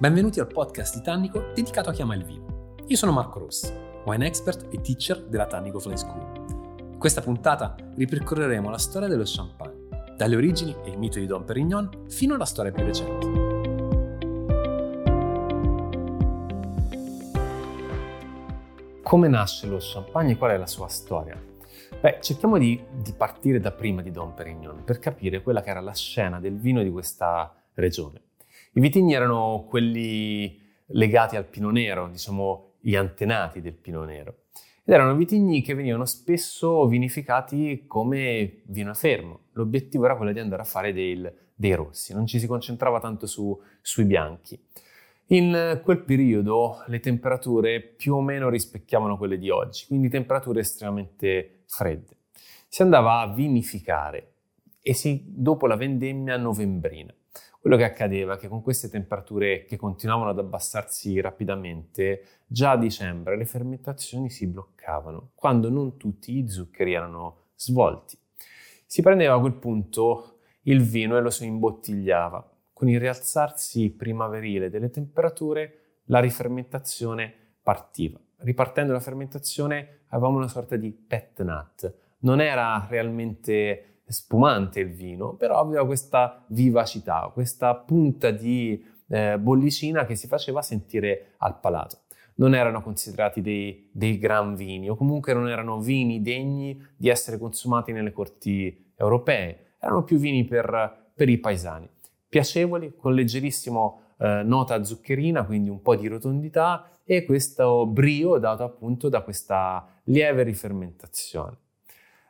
Benvenuti al podcast di Tannico dedicato a chi ama il vino. Io sono Marco Rossi, wine expert e teacher della Tannico Fly School. In questa puntata ripercorreremo la storia dello champagne, dalle origini e il mito di Dom Perignon fino alla storia più recente. Come nasce lo champagne e qual è la sua storia? Beh, cerchiamo di, di, partire da prima di Dom Perignon per capire quella che era la scena del vino di questa regione. I vitigni erano quelli legati al Pino Nero, diciamo gli antenati del Pino Nero. Ed erano vitigni che venivano spesso vinificati come vino fermo. L'obiettivo era quello di andare a fare del, dei rossi, non ci si concentrava tanto su, sui bianchi. In quel periodo le temperature più o meno rispecchiavano quelle di oggi, quindi temperature estremamente fredde. Si andava a vinificare e si, dopo la vendemmia novembrina. Quello che accadeva è che con queste temperature che continuavano ad abbassarsi rapidamente, già a dicembre le fermentazioni si bloccavano, quando non tutti gli zuccheri erano svolti. Si prendeva a quel punto il vino e lo si imbottigliava con il rialzarsi primaverile delle temperature, la rifermentazione partiva. Ripartendo la fermentazione avevamo una sorta di pet nut. Non era realmente spumante il vino, però aveva questa vivacità, questa punta di eh, bollicina che si faceva sentire al palato. Non erano considerati dei, dei gran vini o comunque non erano vini degni di essere consumati nelle corti europee, erano più vini per, per i paesani piacevoli, con leggerissimo eh, nota zuccherina, quindi un po' di rotondità e questo brio dato appunto da questa lieve rifermentazione.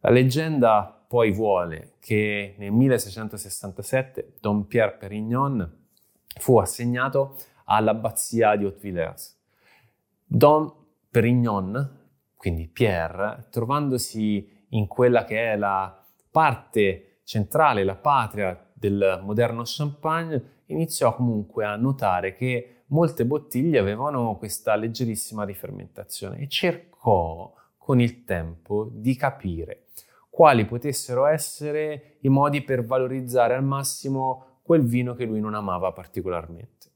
La leggenda poi vuole che nel 1667 Don Pierre Perignon fu assegnato all'abbazia di Haute-Villers. Don Perignon, quindi Pierre, trovandosi in quella che è la parte centrale, la patria del moderno champagne, iniziò comunque a notare che molte bottiglie avevano questa leggerissima rifermentazione e cercò con il tempo di capire quali potessero essere i modi per valorizzare al massimo quel vino che lui non amava particolarmente.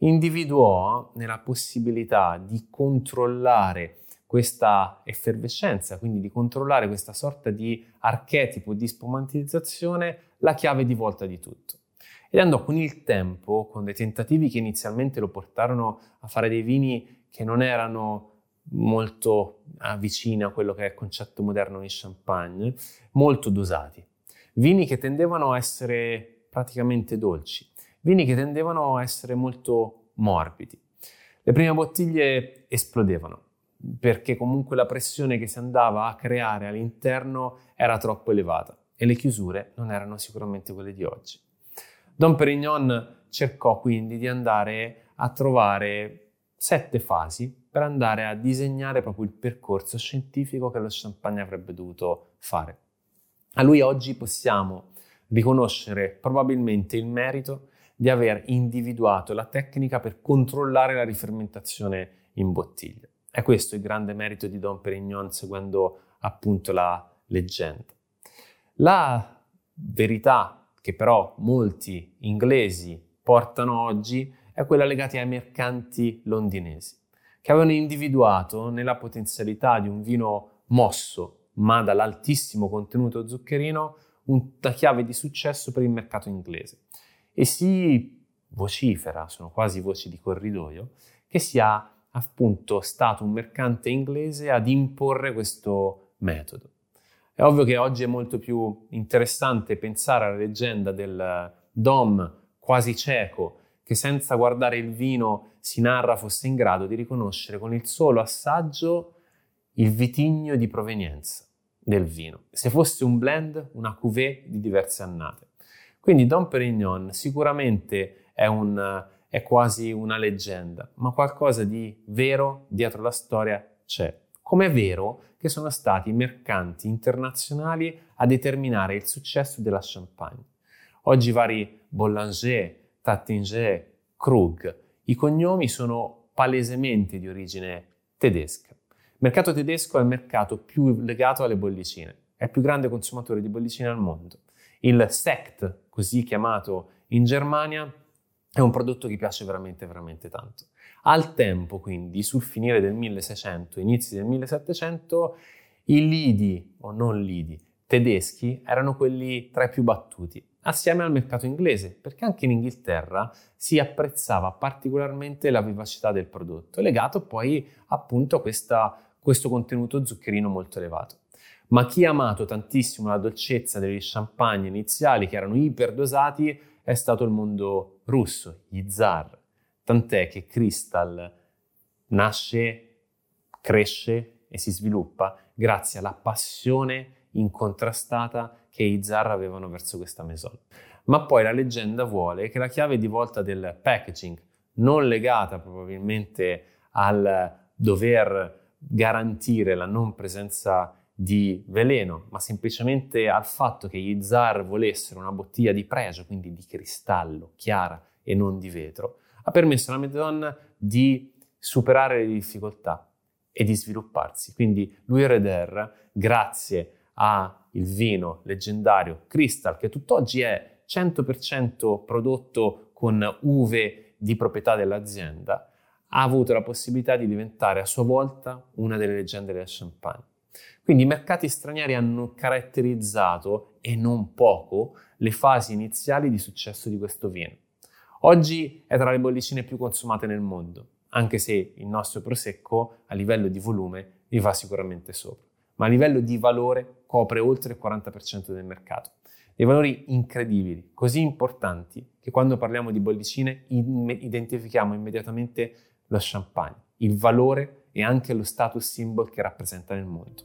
Individuò nella possibilità di controllare questa effervescenza, quindi di controllare questa sorta di archetipo di spumantizzazione, la chiave di volta di tutto. Ed andò con il tempo, con dei tentativi che inizialmente lo portarono a fare dei vini che non erano molto vicini a quello che è il concetto moderno di champagne, molto dosati. Vini che tendevano a essere praticamente dolci, vini che tendevano a essere molto morbidi. Le prime bottiglie esplodevano, perché comunque la pressione che si andava a creare all'interno era troppo elevata e le chiusure non erano sicuramente quelle di oggi. Don Perignon cercò quindi di andare a trovare sette fasi per andare a disegnare proprio il percorso scientifico che lo champagne avrebbe dovuto fare. A lui oggi possiamo riconoscere probabilmente il merito di aver individuato la tecnica per controllare la rifermentazione in bottiglia. È questo il grande merito di Don Perignon seguendo appunto la leggenda. La verità che però molti inglesi portano oggi è quella legata ai mercanti londinesi, che avevano individuato nella potenzialità di un vino mosso, ma dall'altissimo contenuto zuccherino, una chiave di successo per il mercato inglese. E si vocifera, sono quasi voci di corridoio, che sia appunto stato un mercante inglese ad imporre questo metodo. È ovvio che oggi è molto più interessante pensare alla leggenda del Dom quasi cieco che senza guardare il vino si narra fosse in grado di riconoscere con il solo assaggio il vitigno di provenienza del vino, se fosse un blend, una cuvée di diverse annate. Quindi Dom Perignon sicuramente è un è quasi una leggenda, ma qualcosa di vero dietro la storia c'è. Come è vero che sono stati i mercanti internazionali a determinare il successo della Champagne. Oggi vari Boulanger, Tattinger, Krug, i cognomi sono palesemente di origine tedesca. Il mercato tedesco è il mercato più legato alle bollicine, è il più grande consumatore di bollicine al mondo. Il Sekt, così chiamato in Germania, è un prodotto che piace veramente, veramente tanto. Al tempo, quindi, sul finire del 1600, inizi del 1700, i lidi, o non lidi, tedeschi erano quelli tra i più battuti, assieme al mercato inglese, perché anche in Inghilterra si apprezzava particolarmente la vivacità del prodotto, legato poi appunto a questa, questo contenuto zuccherino molto elevato. Ma chi ha amato tantissimo la dolcezza degli champagne iniziali, che erano iperdosati, è stato il mondo russo, gli zar. Tant'è che Crystal nasce, cresce e si sviluppa grazie alla passione incontrastata che i zar avevano verso questa maison. Ma poi la leggenda vuole che la chiave di volta del packaging, non legata probabilmente al dover garantire la non presenza di veleno, ma semplicemente al fatto che gli zar volessero una bottiglia di pregio, quindi di cristallo, chiara e non di vetro, ha permesso alla Maison di superare le difficoltà e di svilupparsi. Quindi Louis Reder, grazie al vino leggendario Crystal, che tutt'oggi è 100% prodotto con uve di proprietà dell'azienda, ha avuto la possibilità di diventare a sua volta una delle leggende del champagne. Quindi i mercati stranieri hanno caratterizzato, e non poco, le fasi iniziali di successo di questo vino. Oggi è tra le bollicine più consumate nel mondo, anche se il nostro prosecco a livello di volume vi va sicuramente sopra, ma a livello di valore copre oltre il 40% del mercato. Dei valori incredibili, così importanti che quando parliamo di bollicine identifichiamo immediatamente lo champagne, il valore e anche lo status symbol che rappresenta nel mondo.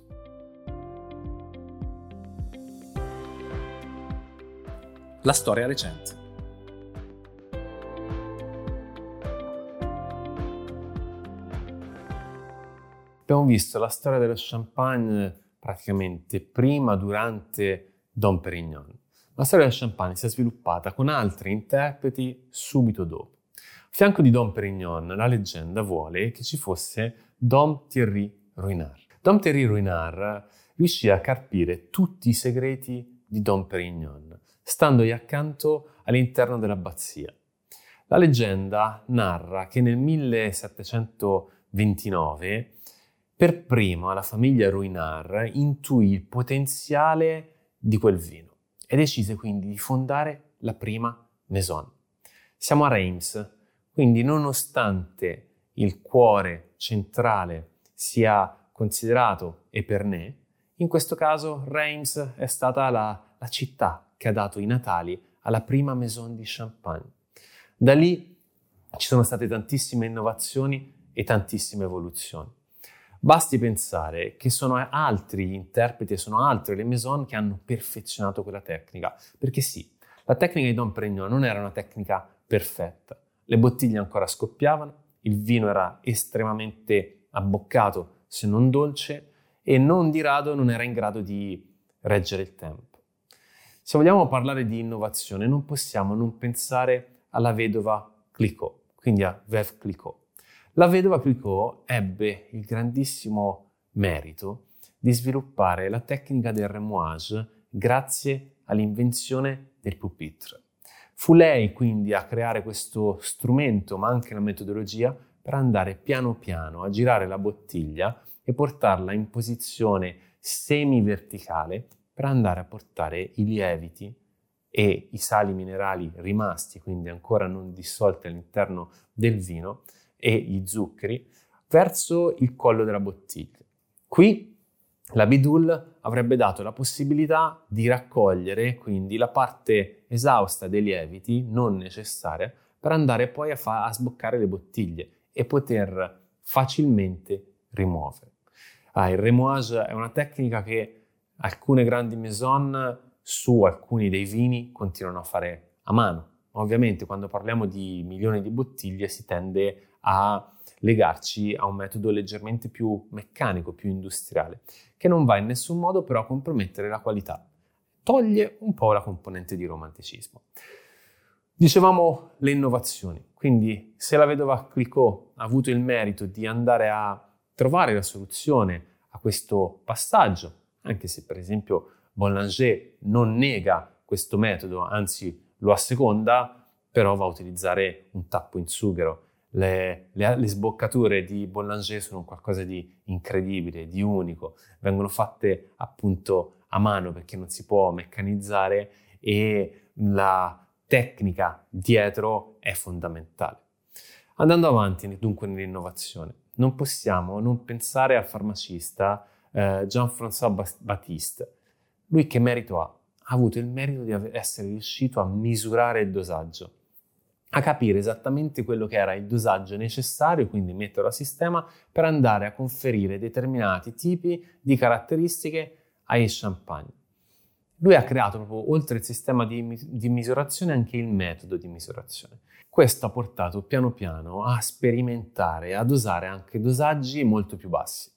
La storia recente. Abbiamo visto la storia dello champagne praticamente prima, durante Dom Perignon. La storia del champagne si è sviluppata con altri interpreti subito dopo. A fianco di Dom Perignon, la leggenda vuole che ci fosse Dom Thierry Ruinard. Dom Thierry Ruinard riuscì a carpire tutti i segreti di Dom Perignon standogli accanto all'interno dell'abbazia. La leggenda narra che nel 1729 per primo la famiglia Ruinard intuì il potenziale di quel vino e decise quindi di fondare la prima maison. Siamo a Reims, quindi nonostante il cuore centrale sia considerato Epernay, in questo caso Reims è stata la, la città che ha dato i natali alla prima maison di champagne. Da lì ci sono state tantissime innovazioni e tantissime evoluzioni. Basti pensare che sono altri interpreti sono altre le maison che hanno perfezionato quella tecnica, perché sì, la tecnica di Don Perignon non era una tecnica perfetta, le bottiglie ancora scoppiavano, il vino era estremamente abboccato se non dolce e non di rado non era in grado di reggere il tempo. Se vogliamo parlare di innovazione, non possiamo non pensare alla vedova Clicquot, quindi a Veuve Clicquot. La vedova Clicquot ebbe il grandissimo merito di sviluppare la tecnica del remouage grazie all'invenzione del pupitre. Fu lei quindi a creare questo strumento, ma anche la metodologia, per andare piano piano a girare la bottiglia e portarla in posizione semi-verticale per andare a portare i lieviti e i sali minerali rimasti, quindi ancora non dissolti all'interno del vino, e gli zuccheri, verso il collo della bottiglia. Qui la Bidul avrebbe dato la possibilità di raccogliere quindi la parte esausta dei lieviti non necessaria per andare poi a, fa- a sboccare le bottiglie e poter facilmente rimuovere. Ah, il remouage è una tecnica che alcune grandi maison su alcuni dei vini continuano a fare a mano. Ovviamente quando parliamo di milioni di bottiglie si tende a legarci a un metodo leggermente più meccanico, più industriale, che non va in nessun modo però a compromettere la qualità. Toglie un po' la componente di romanticismo. Dicevamo le innovazioni, quindi se la vedova Clicquot ha avuto il merito di andare a trovare la soluzione a questo passaggio anche se per esempio Boulanger non nega questo metodo, anzi lo asseconda, però va a utilizzare un tappo in sughero. Le, le, le, sboccature di Boulanger sono qualcosa di incredibile, di unico, vengono fatte appunto a mano perché non si può meccanizzare e la tecnica dietro è fondamentale. Andando avanti dunque nell'innovazione, non possiamo non pensare al farmacista eh, Jean-François Baptiste. Lui che merito ha? Ha avuto il merito di essere riuscito a misurare il dosaggio, a capire esattamente quello che era il dosaggio necessario, quindi metterlo a sistema per andare a conferire determinati tipi di caratteristiche ai champagne. Lui ha creato proprio oltre il sistema di, di, misurazione anche il metodo di misurazione. Questo ha portato piano piano a sperimentare, ad usare anche dosaggi molto più bassi.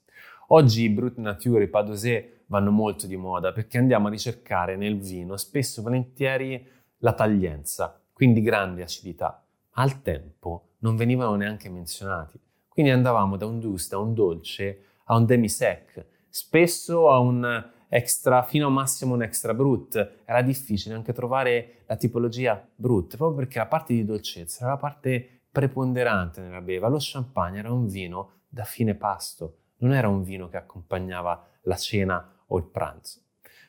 Oggi Brut Nature, i Padosé vanno molto di moda perché andiamo a ricercare nel vino spesso e volentieri la taglienza, quindi grande acidità. Al tempo non venivano neanche menzionati. Quindi andavamo da un dulce, da un dolce a un demi-sec, spesso a un extra, fino a massimo un extra brut. Era difficile anche trovare la tipologia brut, proprio perché la parte di dolcezza era la parte preponderante nella beva. Lo champagne era un vino da fine pasto, non era un vino che accompagnava la cena o il pranzo.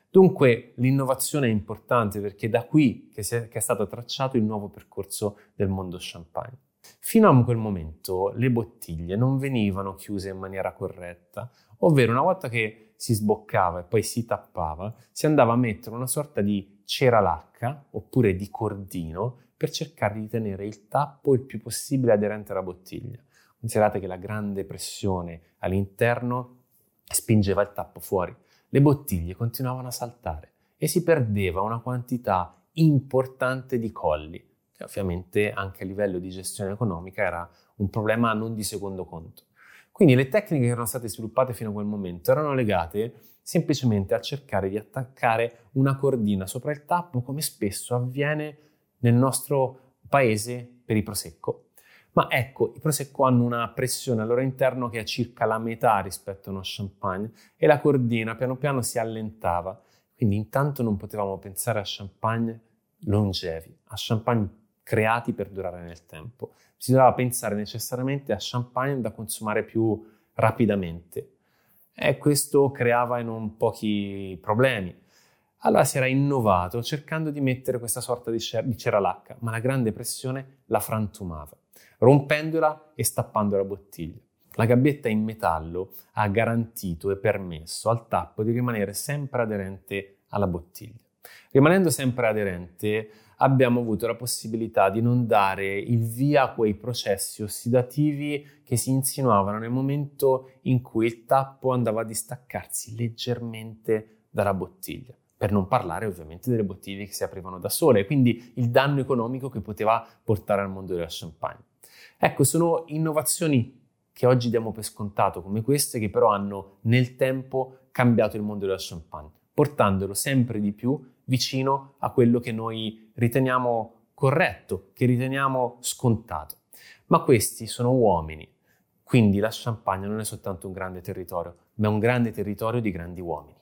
Dunque l'innovazione è importante perché è da qui che, è, che è stato tracciato il nuovo percorso del mondo champagne. Fino a quel momento le bottiglie non venivano chiuse in maniera corretta, ovvero una volta che si sboccava e poi si tappava, si andava a mettere una sorta di cera lacca oppure di cordino per cercare di tenere il tappo il più possibile aderente alla bottiglia. Considerate che la grande pressione all'interno spingeva il tappo fuori. Le bottiglie continuavano a saltare e si perdeva una quantità importante di colli, che ovviamente anche a livello di gestione economica era un problema non di secondo conto. Quindi le tecniche che erano state sviluppate fino a quel momento erano legate semplicemente a cercare di attaccare una cordina sopra il tappo, come spesso avviene nel nostro paese per il prosecco. Ma ecco, i Prosecco hanno una pressione al loro interno che è circa la metà rispetto a uno champagne e la cordina piano piano si allentava. Quindi intanto non potevamo pensare a champagne longevi, a champagne creati per durare nel tempo. Doveva pensare necessariamente a champagne da consumare più rapidamente. E questo creava non pochi problemi. Allora si era innovato cercando di mettere questa sorta di, cera lacca, ma la grande pressione la frantumava rompendola e stappando la bottiglia. La gabbietta in metallo ha garantito e permesso al tappo di rimanere sempre aderente alla bottiglia. Rimanendo sempre aderente, abbiamo avuto la possibilità di non dare il via a quei processi ossidativi che si insinuavano nel momento in cui il tappo andava a distaccarsi leggermente dalla bottiglia. Per non parlare ovviamente delle bottiglie che si aprivano da sole, quindi il danno economico che poteva portare al mondo della champagne. Ecco, sono innovazioni che oggi diamo per scontato come queste, che però hanno nel tempo cambiato il mondo del champagne, portandolo sempre di più vicino a quello che noi riteniamo corretto, che riteniamo scontato. Ma questi sono uomini, quindi la Champagne non è soltanto un grande territorio, ma è un grande territorio di grandi uomini.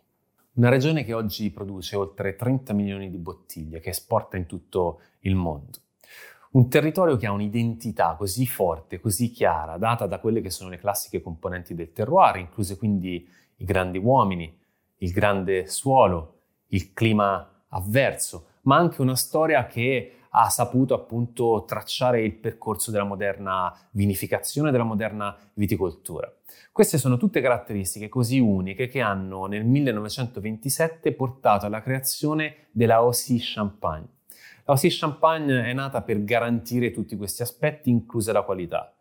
Una regione che oggi produce oltre 30 milioni di bottiglie, che esporta in tutto il mondo. Un territorio che ha un'identità così forte, così chiara, data da quelle che sono le classiche componenti del terroir, incluse quindi i grandi uomini, il grande suolo, il clima avverso, ma anche una storia che ha saputo appunto tracciare il percorso della moderna vinificazione, della moderna viticoltura. Queste sono tutte caratteristiche così uniche che hanno nel 1927 portato alla creazione della OC Champagne la Ossi Champagne è nata per garantire tutti questi aspetti, inclusa la qualità.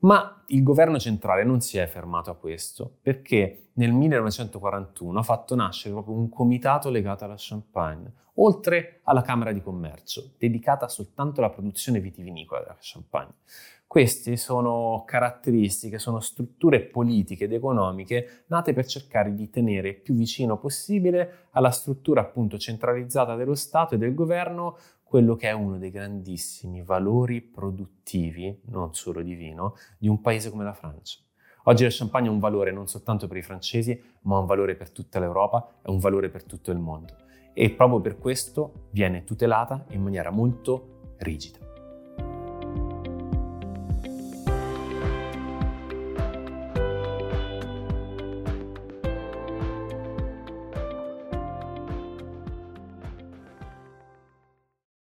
Ma il governo centrale non si è fermato a questo, perché nel 1941 ha fatto nascere proprio un comitato legato alla Champagne, oltre alla Camera di Commercio, dedicata soltanto alla produzione vitivinicola della Champagne. Queste sono caratteristiche, sono strutture politiche ed economiche nate per cercare di tenere più vicino possibile alla struttura appunto centralizzata dello Stato e del governo quello che è uno dei grandissimi valori produttivi, non solo di vino, di un paese come la Francia. Oggi la Champagne è un valore non soltanto per i francesi, ma un valore per tutta l'Europa, è un valore per tutto il mondo. E proprio per questo viene tutelata in maniera molto rigida.